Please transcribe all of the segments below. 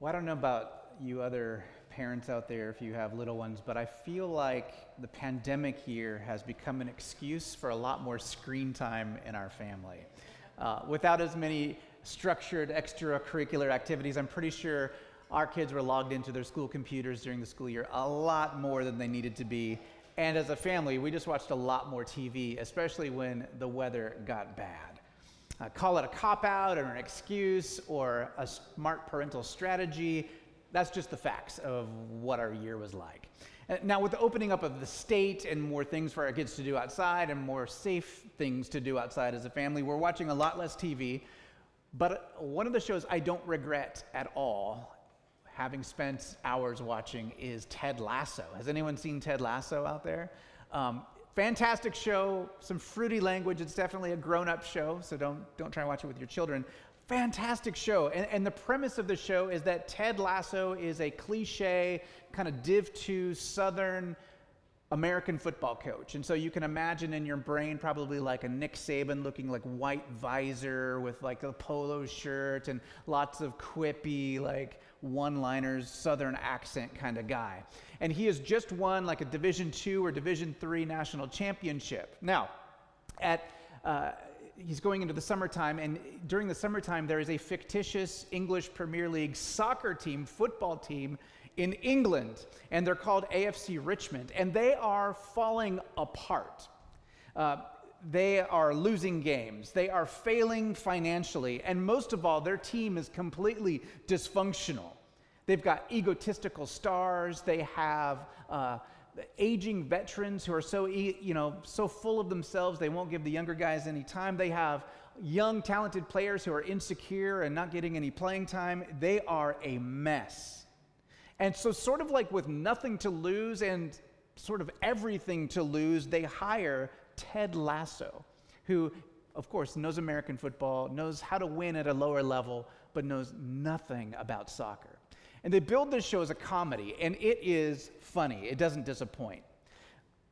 Well, I don't know about you other parents out there if you have little ones, but I feel like the pandemic year has become an excuse for a lot more screen time in our family. Uh, without as many structured extracurricular activities, I'm pretty sure our kids were logged into their school computers during the school year a lot more than they needed to be. And as a family, we just watched a lot more TV, especially when the weather got bad. Uh, call it a cop out or an excuse or a smart parental strategy. That's just the facts of what our year was like. Uh, now, with the opening up of the state and more things for our kids to do outside and more safe things to do outside as a family, we're watching a lot less TV. But one of the shows I don't regret at all, having spent hours watching, is Ted Lasso. Has anyone seen Ted Lasso out there? Um, fantastic show, some fruity language. It's definitely a grown up show, so don't, don't try and watch it with your children. Fantastic show. And, and the premise of the show is that Ted Lasso is a cliche, kind of Div 2 Southern American football coach. And so you can imagine in your brain probably like a Nick Saban looking like white visor with like a polo shirt and lots of quippy, like one liners, southern accent kind of guy. And he has just won like a Division two or Division three national championship. Now, at uh, he's going into the summertime, and during the summertime, there is a fictitious English Premier League soccer team, football team in England, and they're called AFC Richmond, and they are falling apart. Uh, they are losing games. They are failing financially. And most of all, their team is completely dysfunctional. They've got egotistical stars. They have uh, aging veterans who are so, you know, so full of themselves they won't give the younger guys any time. They have young, talented players who are insecure and not getting any playing time. They are a mess. And so, sort of like with nothing to lose and sort of everything to lose, they hire Ted Lasso, who, of course, knows American football, knows how to win at a lower level, but knows nothing about soccer. And they build this show as a comedy, and it is funny, it doesn't disappoint.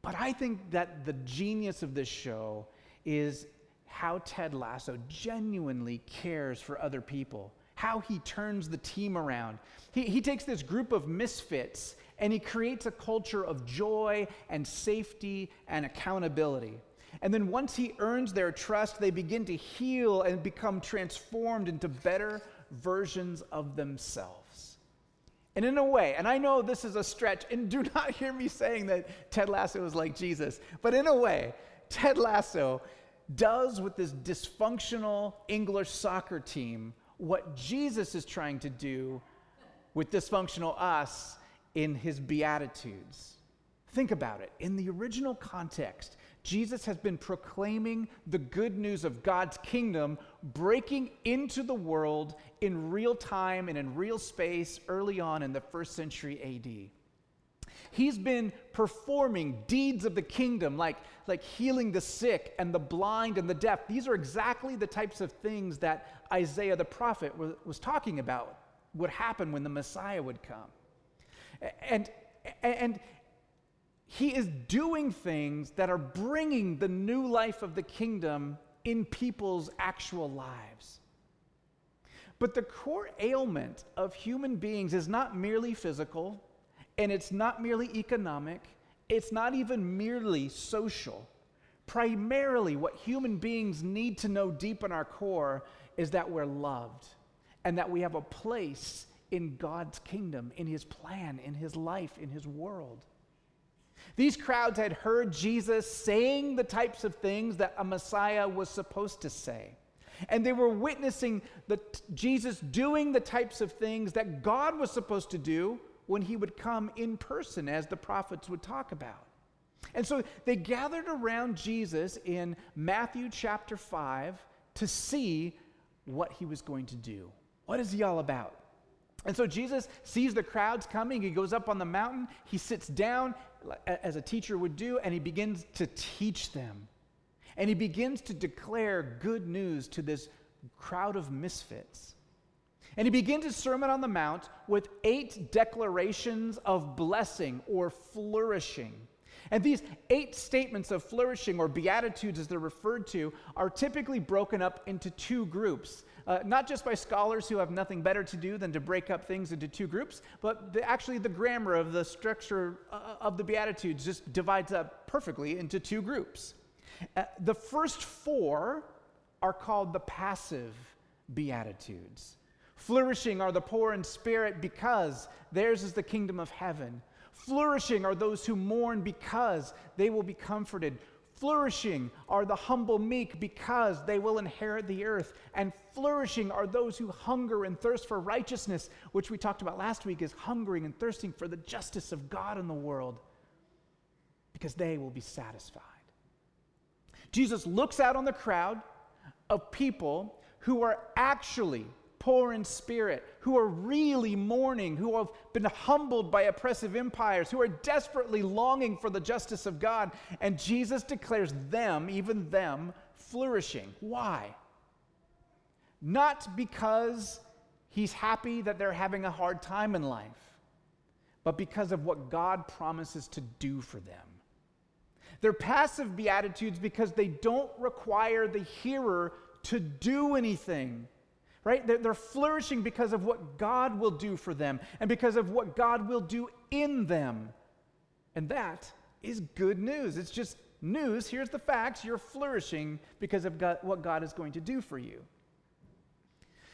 But I think that the genius of this show is how Ted Lasso genuinely cares for other people how he turns the team around. He, he takes this group of misfits and he creates a culture of joy and safety and accountability. And then once he earns their trust, they begin to heal and become transformed into better versions of themselves. And in a way, and I know this is a stretch, and do not hear me saying that Ted Lasso is like Jesus, but in a way, Ted Lasso does with this dysfunctional English soccer team what Jesus is trying to do with dysfunctional us in his Beatitudes. Think about it. In the original context, Jesus has been proclaiming the good news of God's kingdom, breaking into the world in real time and in real space early on in the first century AD. He's been performing deeds of the kingdom, like, like healing the sick and the blind and the deaf. These are exactly the types of things that Isaiah the prophet was, was talking about would happen when the Messiah would come. And, and he is doing things that are bringing the new life of the kingdom in people's actual lives. But the core ailment of human beings is not merely physical, and it's not merely economic, it's not even merely social. Primarily, what human beings need to know deep in our core is that we're loved and that we have a place in God's kingdom, in His plan, in His life, in His world. These crowds had heard Jesus saying the types of things that a Messiah was supposed to say. And they were witnessing the, Jesus doing the types of things that God was supposed to do when he would come in person, as the prophets would talk about. And so they gathered around Jesus in Matthew chapter 5 to see what he was going to do. What is he all about? And so Jesus sees the crowds coming. He goes up on the mountain. He sits down, as a teacher would do, and he begins to teach them. And he begins to declare good news to this crowd of misfits. And he begins his Sermon on the Mount with eight declarations of blessing or flourishing. And these eight statements of flourishing, or beatitudes as they're referred to, are typically broken up into two groups. Uh, not just by scholars who have nothing better to do than to break up things into two groups, but the, actually the grammar of the structure uh, of the Beatitudes just divides up perfectly into two groups. Uh, the first four are called the passive Beatitudes. Flourishing are the poor in spirit because theirs is the kingdom of heaven. Flourishing are those who mourn because they will be comforted. Flourishing are the humble meek because they will inherit the earth. And flourishing are those who hunger and thirst for righteousness, which we talked about last week, is hungering and thirsting for the justice of God in the world because they will be satisfied. Jesus looks out on the crowd of people who are actually poor in spirit, who are really mourning, who have been humbled by oppressive empires, who are desperately longing for the justice of God. And Jesus declares them, even them, flourishing. Why? Not because he's happy that they're having a hard time in life, but because of what God promises to do for them. They're passive beatitudes because they don't require the hearer to do anything right? They're, they're, flourishing because of what God will do for them and because of what God will do in them. And that is good news. It's just news. Here's the facts. You're flourishing because of God, what God is going to do for you.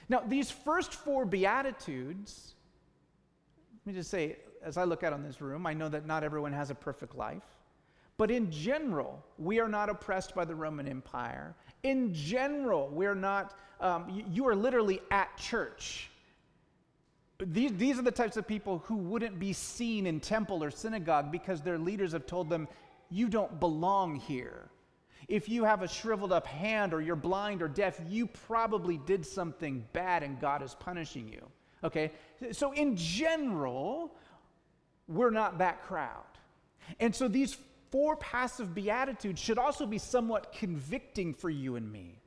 Now, these first four Beatitudes, let me just say, as I look out on this room, I know that not everyone has a perfect life. But in general, we are not oppressed by the Roman Empire. In general, we're not, um, you, you, are literally at church. These, these are the types of people who wouldn't be seen in temple or synagogue because their leaders have told them, you don't belong here. If you have a shriveled up hand or you're blind or deaf, you probably did something bad and God is punishing you. Okay? So, in general, we're not that crowd. And so these four passive beatitudes should also be somewhat convicting for you and me.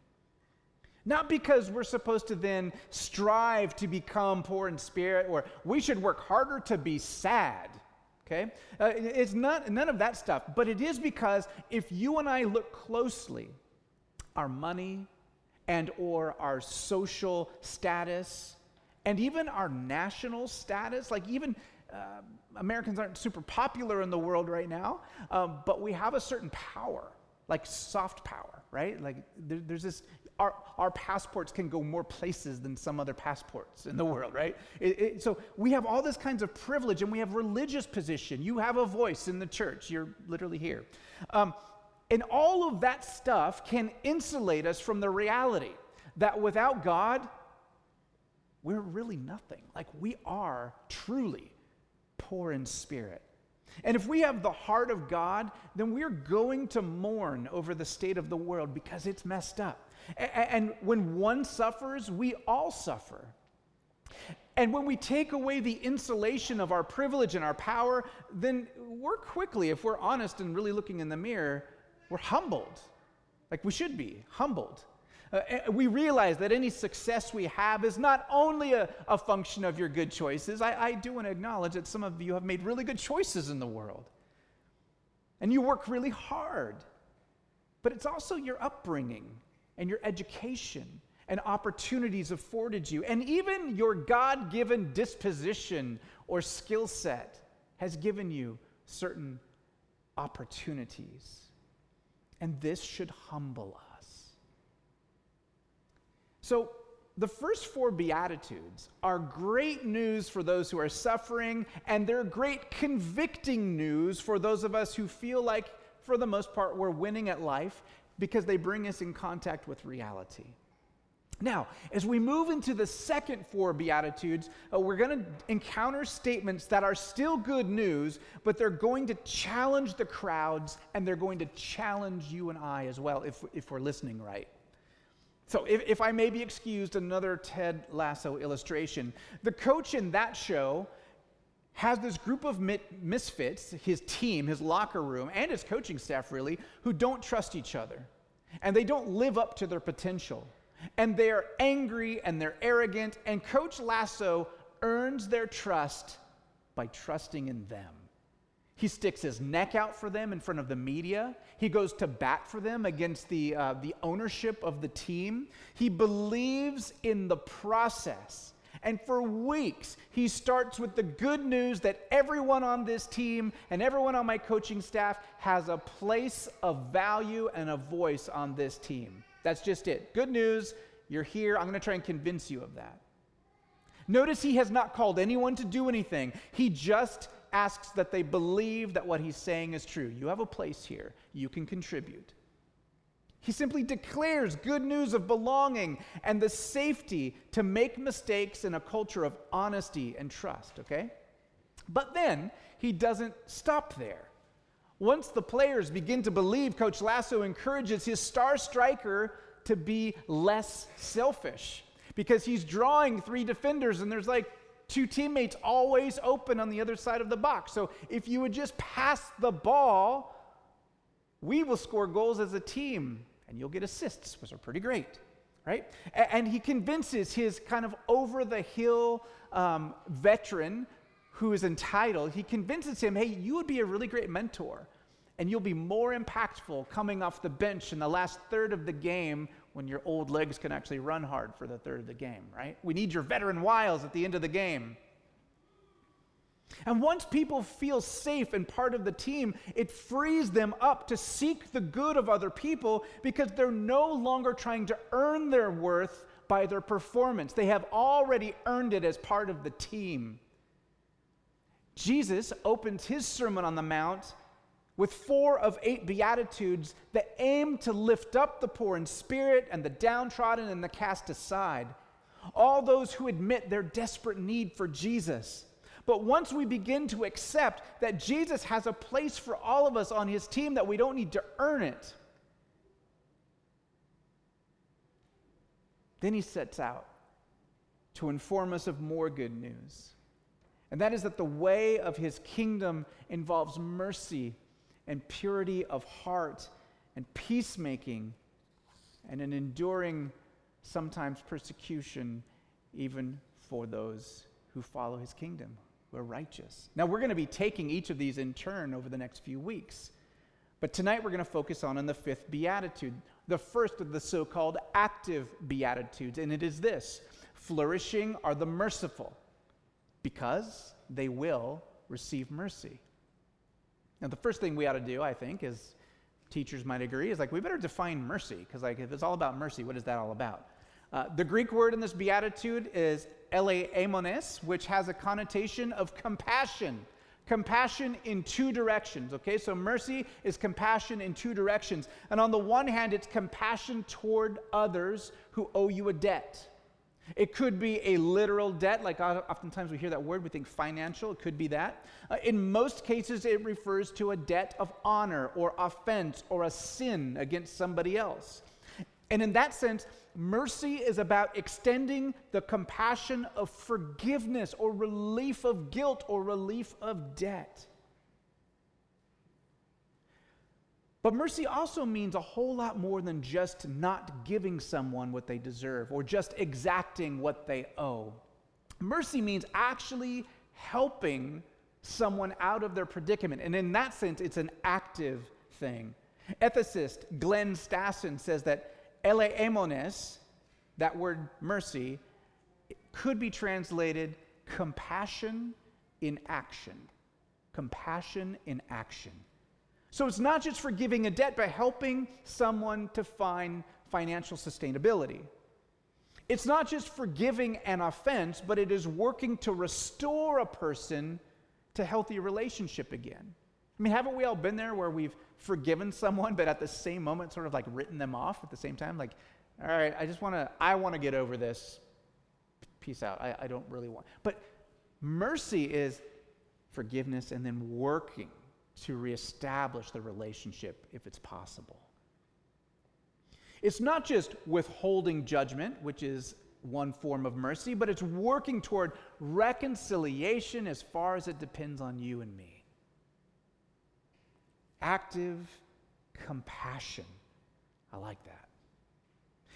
Not because we're supposed to then strive to become poor in spirit or we should work harder to be sad. Okay? Uh, it's not none of that stuff, but it is because if you and I look closely, our money and or our social status and even our national status, like even uh, Americans aren't super popular in the world right now, um, but we have a certain power, like soft power, right? Like there, there's this, our, our passports can go more places than some other passports in the world, right? It, it, so we have all this kinds of privilege and we have religious position. You have a voice in the church, you're literally here. Um, and all of that stuff can insulate us from the reality that without God, we're really nothing. Like we are truly poor in spirit. And if we have the heart of God, then we're going to mourn over the state of the world because it's messed up. And when one suffers, we all suffer. And when we take away the insulation of our privilege and our power, then we're quickly, if we're honest and really looking in the mirror, we're humbled. Like we should be humbled. Uh, eh, we realize that any success we have is not only a, a function of your good choices. I, I do want to acknowledge that some of you have made really good choices in the world. And you work really hard. But it's also your upbringing and your education and opportunities afforded you. And even your God given disposition or skill set has given you certain opportunities. And this should humble us. So, the first four Beatitudes are great news for those who are suffering, and they're great convicting news for those of us who feel like, for the most part, we're winning at life because they bring us in contact with reality. Now, as we move into the second four Beatitudes, uh, we're going to encounter statements that are still good news, but they're going to challenge the crowds and they're going to challenge you and I as well if, if we're listening right. So, if, if I may be excused, another Ted Lasso illustration. The coach in that show has this group of misfits, his team, his locker room, and his coaching staff, really, who don't trust each other. And they don't live up to their potential. And they're angry and they're arrogant. And Coach Lasso earns their trust by trusting in them. He sticks his neck out for them in front of the media. He goes to bat for them against the, uh, the ownership of the team. He believes in the process. And for weeks, he starts with the good news that everyone on this team and everyone on my coaching staff has a place of value and a voice on this team. That's just it. Good news, you're here. I'm going to try and convince you of that. Notice he has not called anyone to do anything. He just asks that they believe that what he's saying is true. You have a place here, you can contribute. He simply declares good news of belonging and the safety to make mistakes in a culture of honesty and trust, okay? But then he doesn't stop there. Once the players begin to believe, Coach Lasso encourages his star striker to be less selfish because he's drawing three defenders and there's like two teammates always open on the other side of the box. So if you would just pass the ball, we will score goals as a team and you'll get assists, which are pretty great, right? And he convinces his kind of over the hill um, veteran who is entitled, he convinces him, hey, you would be a really great mentor and you'll be more impactful coming off the bench in the last third of the game when your old legs can actually run hard for the third of the game, right? We need your veteran wiles at the end of the game. And once people feel safe and part of the team, it frees them up to seek the good of other people because they're no longer trying to earn their worth by their performance. They have already earned it as part of the team. Jesus opens his Sermon on the Mount with four of eight Beatitudes that aim to lift up the poor in spirit and the downtrodden and the cast aside. All those who admit their desperate need for Jesus. But once we begin to accept that Jesus has a place for all of us on his team, that we don't need to earn it, then he sets out to inform us of more good news. And that is that the way of his kingdom involves mercy and purity of heart and peacemaking and an enduring, sometimes persecution, even for those who follow his kingdom, who are righteous. Now, we're going to be taking each of these in turn over the next few weeks. But tonight we're going to focus on in the fifth beatitude, the first of the so called active beatitudes, and it is this flourishing are the merciful, because they will receive mercy. Now, the first thing we ought to do, I think, is teachers might agree, is like we better define mercy, because like if it's all about mercy, what is that all about? Uh, the Greek word in this beatitude is eleamones, which has a connotation of compassion. Compassion in two directions, okay? So mercy is compassion in two directions. And on the one hand, it's compassion toward others who owe you a debt. It could be a literal debt, like oftentimes we hear that word, we think financial, it could be that. Uh, in most cases, it refers to a debt of honor or offense or a sin against somebody else. And in that sense, mercy is about extending the compassion of forgiveness or relief of guilt or relief of debt. But mercy also means a whole lot more than just not giving someone what they deserve or just exacting what they owe. Mercy means actually helping someone out of their predicament. And in that sense, it's an active thing. Ethicist Glen Stassen says that eleamones, that word mercy, could be translated compassion in action. Compassion in action. So it's not just forgiving a debt, but helping someone to find financial sustainability. It's not just forgiving an offense, but it is working to restore a person to healthy relationship again. I mean, haven't we all been there where we've forgiven someone, but at the same moment, sort of like written them off at the same time? Like, all right, I just want to, I want to get over this. Peace out. I, I don't really want. But mercy is forgiveness and then working to reestablish the relationship if it's possible. It's not just withholding judgment, which is one form of mercy, but it's working toward reconciliation as far as it depends on you and me. Active compassion. I like that.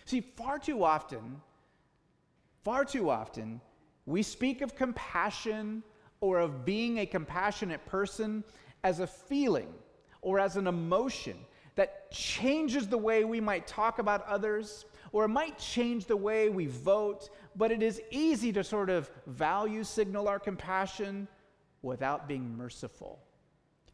See, far too often, far too often, we speak of compassion or of being a compassionate person as a feeling or as an emotion that changes the way we might talk about others, or it might change the way we vote, but it is easy to sort of value signal our compassion without being merciful.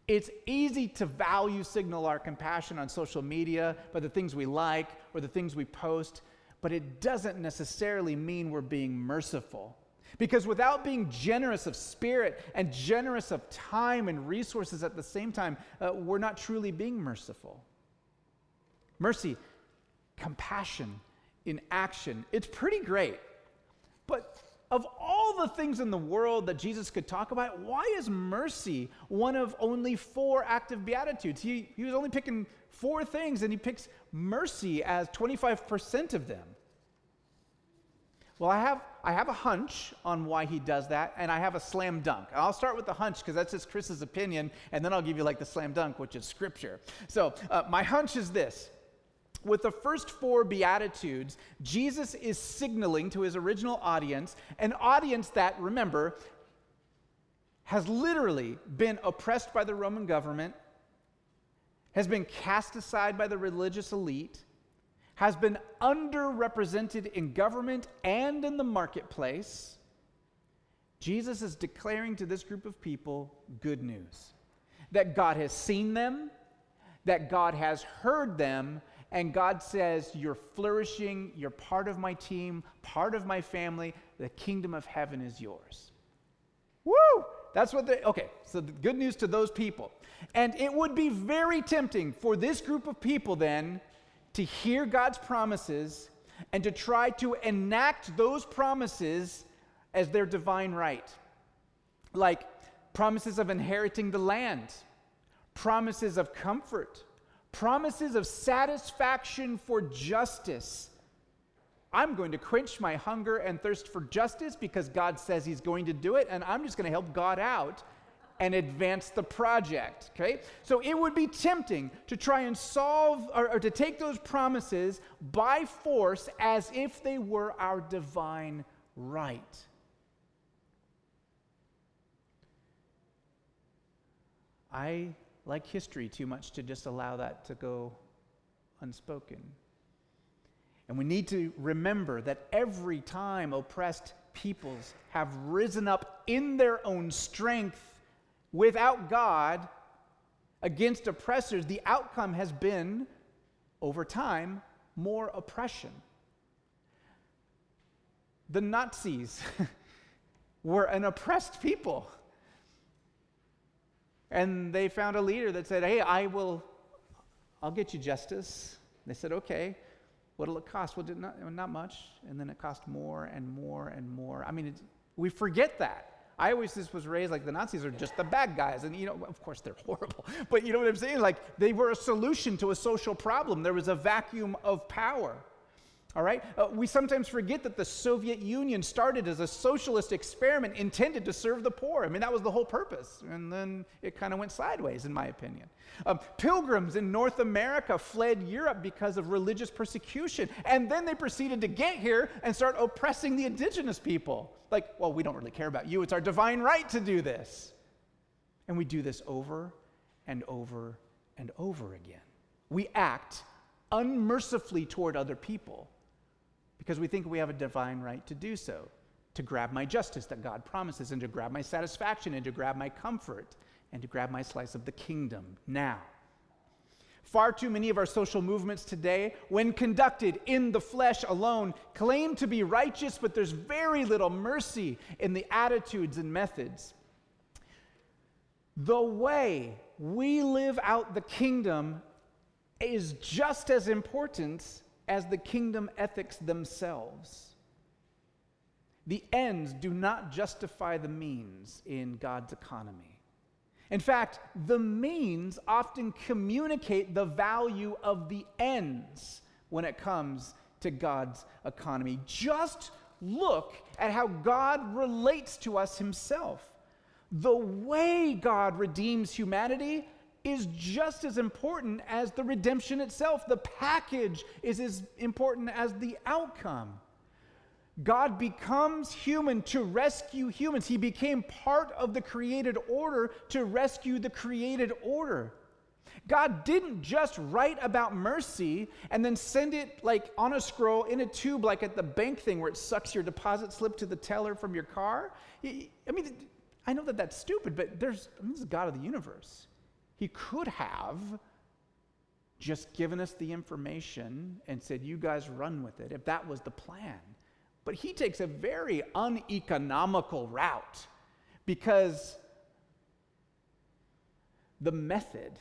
It's easy to value signal our compassion on social media by the things we like or the things we post, but it doesn't necessarily mean we're being merciful. Because without being generous of spirit and generous of time and resources at the same time, uh, we're not truly being merciful. Mercy, compassion in action, it's pretty great. But of all the things in the world that Jesus could talk about, why is mercy one of only four active beatitudes? He, he was only picking four things, and he picks mercy as 25% of them. Well, I have, I have a hunch on why he does that, and I have a slam dunk. I'll start with the hunch because that's just Chris's opinion, and then I'll give you like the slam dunk, which is scripture. So, uh, my hunch is this. With the first four Beatitudes, Jesus is signaling to his original audience, an audience that, remember, has literally been oppressed by the Roman government, has been cast aside by the religious elite, has been underrepresented in government and in the marketplace, Jesus is declaring to this group of people good news that God has seen them, that God has heard them, and God says, You're flourishing, you're part of my team, part of my family, the kingdom of heaven is yours. Woo! That's what they, okay, so the good news to those people. And it would be very tempting for this group of people then to hear God's promises and to try to enact those promises as their divine right. Like promises of inheriting the land, promises of comfort, promises of satisfaction for justice. I'm going to quench my hunger and thirst for justice because God says He's going to do it, and I'm just going to help God out and advance the project. Okay? So it would be tempting to try and solve or, or, to take those promises by force as if they were our divine right. I like history too much to just allow that to go unspoken. And we need to remember that every time oppressed peoples have risen up in their own strength without God against oppressors, the outcome has been, over time, more oppression. The Nazis were an oppressed people. And they found a leader that said, Hey, I will, I'll get you justice. They said, Okay. What'll it cost? Well, not, not much. And then it cost more and more and more. I mean, we forget that. I always just was raised like the Nazis are just the bad guys. And, you know, of course they're horrible. But you know what I'm saying? Like they were a solution to a social problem. There was a vacuum of power. All right? Uh, we sometimes forget that the Soviet Union started as a socialist experiment intended to serve the poor. I mean, that was the whole purpose. And then it kind of went sideways, in my opinion. Um, pilgrims in North America fled Europe because of religious persecution. And then they proceeded to get here and start oppressing the indigenous people. Like, well, we don't really care about you. It's our divine right to do this. And we do this over and over and over again. We act unmercifully toward other people because we think we have a divine right to do so, to grab my justice that God promises, and to grab my satisfaction, and to grab my comfort, and to grab my slice of the kingdom now. Far too many of our social movements today, when conducted in the flesh alone, claim to be righteous, but there's very little mercy in the attitudes and methods. The way we live out the kingdom is just as important as the kingdom ethics themselves. The ends do not justify the means in God's economy. In fact, the means often communicate the value of the ends when it comes to God's economy. Just look at how God relates to us Himself. The way God redeems humanity is just as important as the redemption itself. The package is as important as the outcome. God becomes human to rescue humans. He became part of the created order to rescue the created order. God didn't just write about mercy and then send it like on a scroll in a tube, like at the bank thing where it sucks your deposit slip to the teller from your car. I mean, I know that that's stupid, but there's, I mean, this is God of the universe. He could have just given us the information and said, You guys run with it, if that was the plan. But he takes a very uneconomical route because the method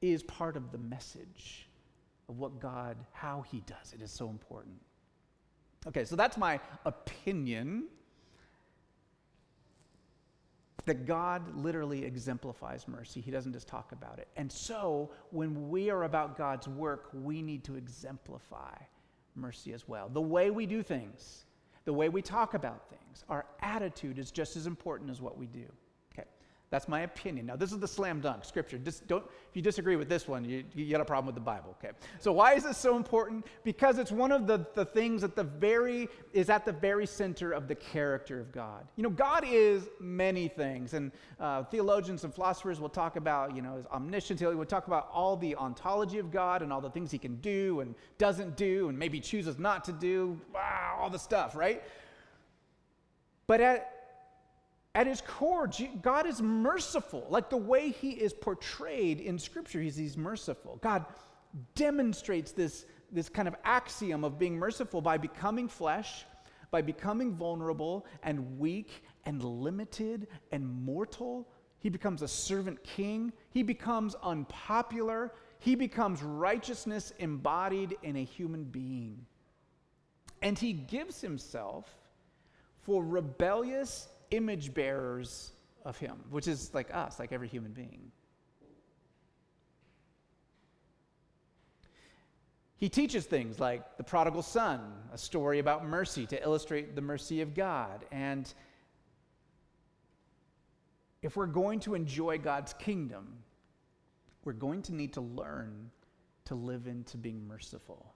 is part of the message of what God, how he does it is so important. Okay, so that's my opinion that God literally exemplifies mercy. He doesn't just talk about it. And so, when we are about God's work, we need to exemplify mercy as well. The way we do things, the way we talk about things, our attitude is just as important as what we do. That's my opinion. Now, this is the slam dunk scripture. Just don't, if you disagree with this one, you, you got a problem with the Bible, okay? So, why is this so important? Because it's one of the, the things at the very, is at the very center of the character of God. You know, God is many things, and uh, theologians and philosophers will talk about, you know, his omniscience. We'll talk about all the ontology of God and all the things he can do and doesn't do and maybe chooses not to do, wow, all the stuff, right? But at, at his core, God is merciful. Like the way he is portrayed in Scripture, he's, he's merciful. God demonstrates this, this kind of axiom of being merciful by becoming flesh, by becoming vulnerable and weak and limited and mortal. He becomes a servant king. He becomes unpopular. He becomes righteousness embodied in a human being. And he gives himself for rebellious image bearers of him, which is like us, like every human being. He teaches things like the prodigal son, a story about mercy to illustrate the mercy of God. And if we're going to enjoy God's kingdom, we're going to need to learn to live into being merciful.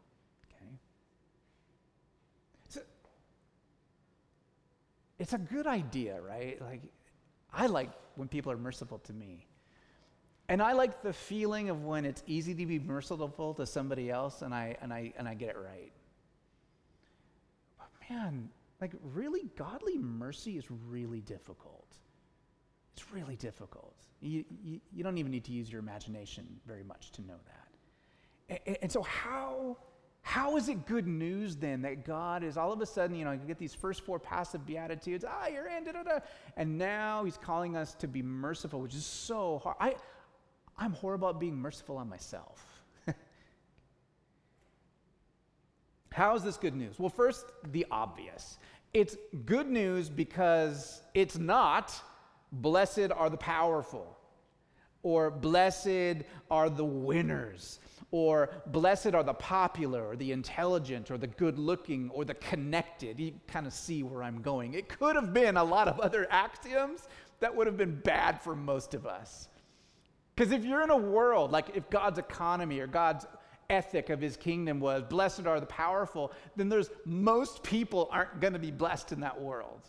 It's a good idea, right? Like, I like when people are merciful to me. And I like the feeling of when it's easy to be merciful to somebody else and I, and I, and I get it right. But man, like, really, godly mercy is really difficult. It's really difficult. You, you, you don't even need to use your imagination very much to know that. And, and so, how how is it good news then that God is all of a sudden, you know, you get these first four passive beatitudes, ah, you're in, da, da, da, and now he's calling us to be merciful, which is so hard. I, I'm horrible at being merciful on myself. How is this good news? Well, first, the obvious. It's good news because it's not blessed are the powerful or blessed are the winners or blessed are the popular or the intelligent or the good looking or the connected. You kind of see where I'm going. It could have been a lot of other axioms that would have been bad for most of us. Because if you're in a world, like if God's economy or God's ethic of his kingdom was blessed are the powerful, then there's most people aren't going to be blessed in that world.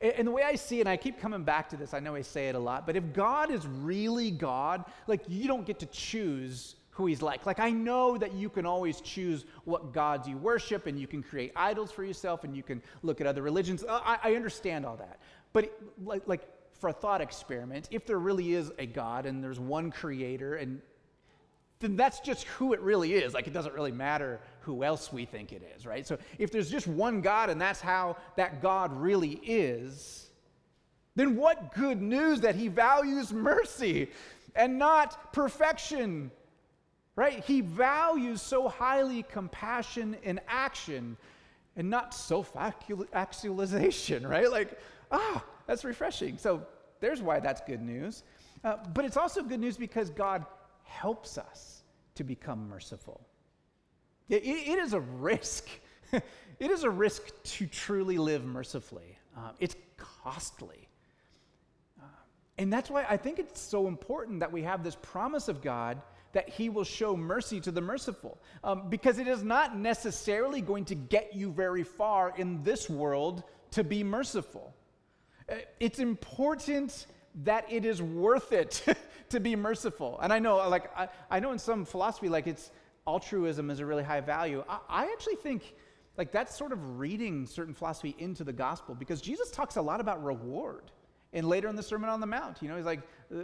And the way I see it, and I keep coming back to this, I know I say it a lot, but if God is really God, like you don't get to choose who he's like. Like I know that you can always choose what gods you worship and you can create idols for yourself and you can look at other religions. Uh, I, I understand all that. But like, like for a thought experiment, if there really is a God and there's one creator and then that's just who it really is. Like, it doesn't really matter who else we think it is, right? So, if there's just one God and that's how that God really is, then what good news that He values mercy and not perfection, right? He values so highly compassion and action and not self actualization, right? Like, ah, that's refreshing. So, there's why that's good news. Uh, but it's also good news because God helps us to become merciful. It, it is a risk. it is a risk to truly live mercifully. Uh, it's costly. Uh, and that's why I think it's so important that we have this promise of God that he will show mercy to the merciful um, because it is not necessarily going to get you very far in this world to be merciful. Uh, it's important that it is worth it to be merciful. And I know, like, I, I, know in some philosophy, like, it's altruism is a really high value. I, I actually think, like, that's sort of reading certain philosophy into the gospel because Jesus talks a lot about reward. And later in the Sermon on the Mount, you know, he's like, uh,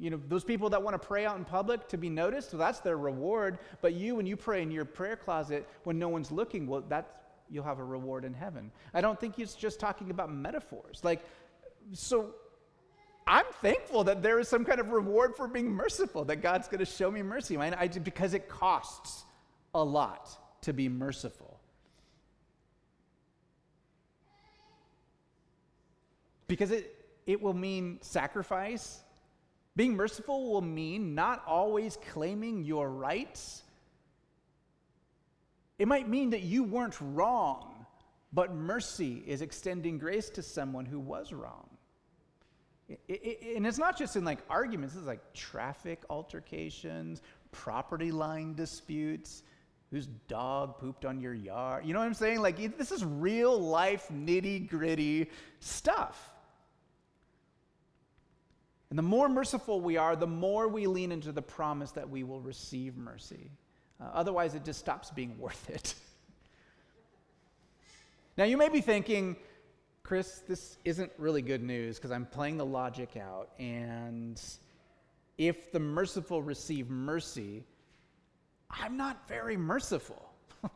you know, those people that want to pray out in public to be noticed, well, that's their reward. But you, when you pray in your prayer closet when no one's looking, well, that's you'll have a reward in heaven. I don't think he's just talking about metaphors. Like, so I'm thankful that there is some kind of reward for being merciful, that God's going to show me mercy, I, I, because it costs a lot to be merciful. Because it, it will mean sacrifice. Being merciful will mean not always claiming your rights. It might mean that you weren't wrong, but mercy is extending grace to someone who was wrong. It, it, and it's not just in like arguments, it's like traffic altercations, property line disputes, whose dog pooped on your yard. You know what I'm saying? Like, this is real life, nitty gritty stuff. And the more merciful we are, the more we lean into the promise that we will receive mercy. Uh, otherwise, it just stops being worth it. now, you may be thinking, Chris, this isn't really good news because I'm playing the logic out. And if the merciful receive mercy, I'm not very merciful.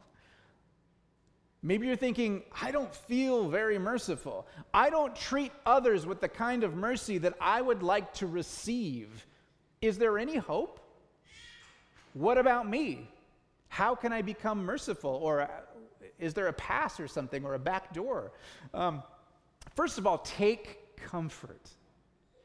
Maybe you're thinking, I don't feel very merciful. I don't treat others with the kind of mercy that I would like to receive. Is there any hope? What about me? How can I become merciful? Or uh, is there a pass or something or a back door? Um, first of all, take comfort.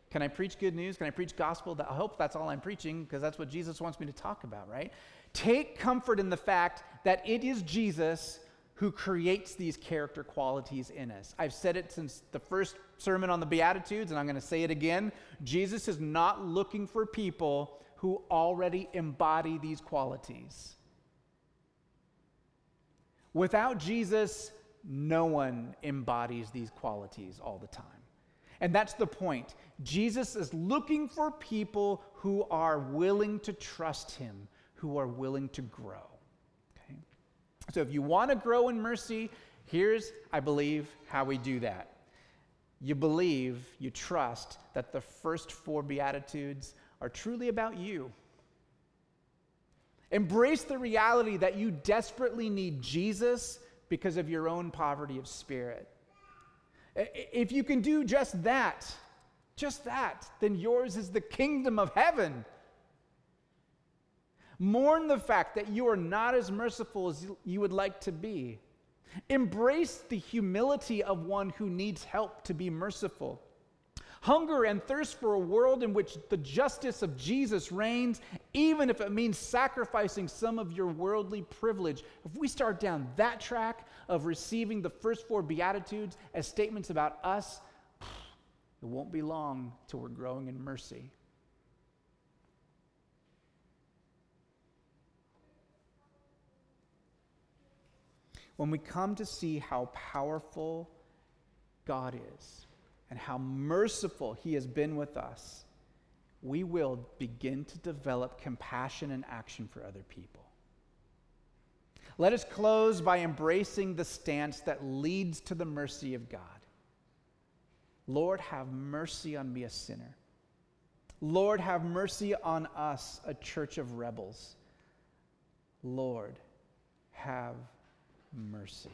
Can I preach good news? Can I preach gospel? I hope that's all I'm preaching because that's what Jesus wants me to talk about, right? Take comfort in the fact that it is Jesus who creates these character qualities in us. I've said it since the first sermon on the Beatitudes, and I'm going to say it again. Jesus is not looking for people who already embody these qualities. Without Jesus, no one embodies these qualities all the time. And that's the point. Jesus is looking for people who are willing to trust him, who are willing to grow. Okay? So if you want to grow in mercy, here's, I believe, how we do that. You believe, you trust that the first four Beatitudes are truly about you. Embrace the reality that you desperately need Jesus because of your own poverty of spirit. If you can do just that, just that, then yours is the kingdom of heaven. Mourn the fact that you are not as merciful as you would like to be. Embrace the humility of one who needs help to be merciful. Hunger and thirst for a world in which the justice of Jesus reigns, even if it means sacrificing some of your worldly privilege. If we start down that track of receiving the first four Beatitudes as statements about us, it won't be long till we're growing in mercy. when we come to see how powerful God is and how merciful He has been with us, we will begin to develop compassion and action for other people. Let us close by embracing the stance that leads to the mercy of God. Lord, have mercy on me, a sinner. Lord, have mercy on us, a church of rebels. Lord, have mercy.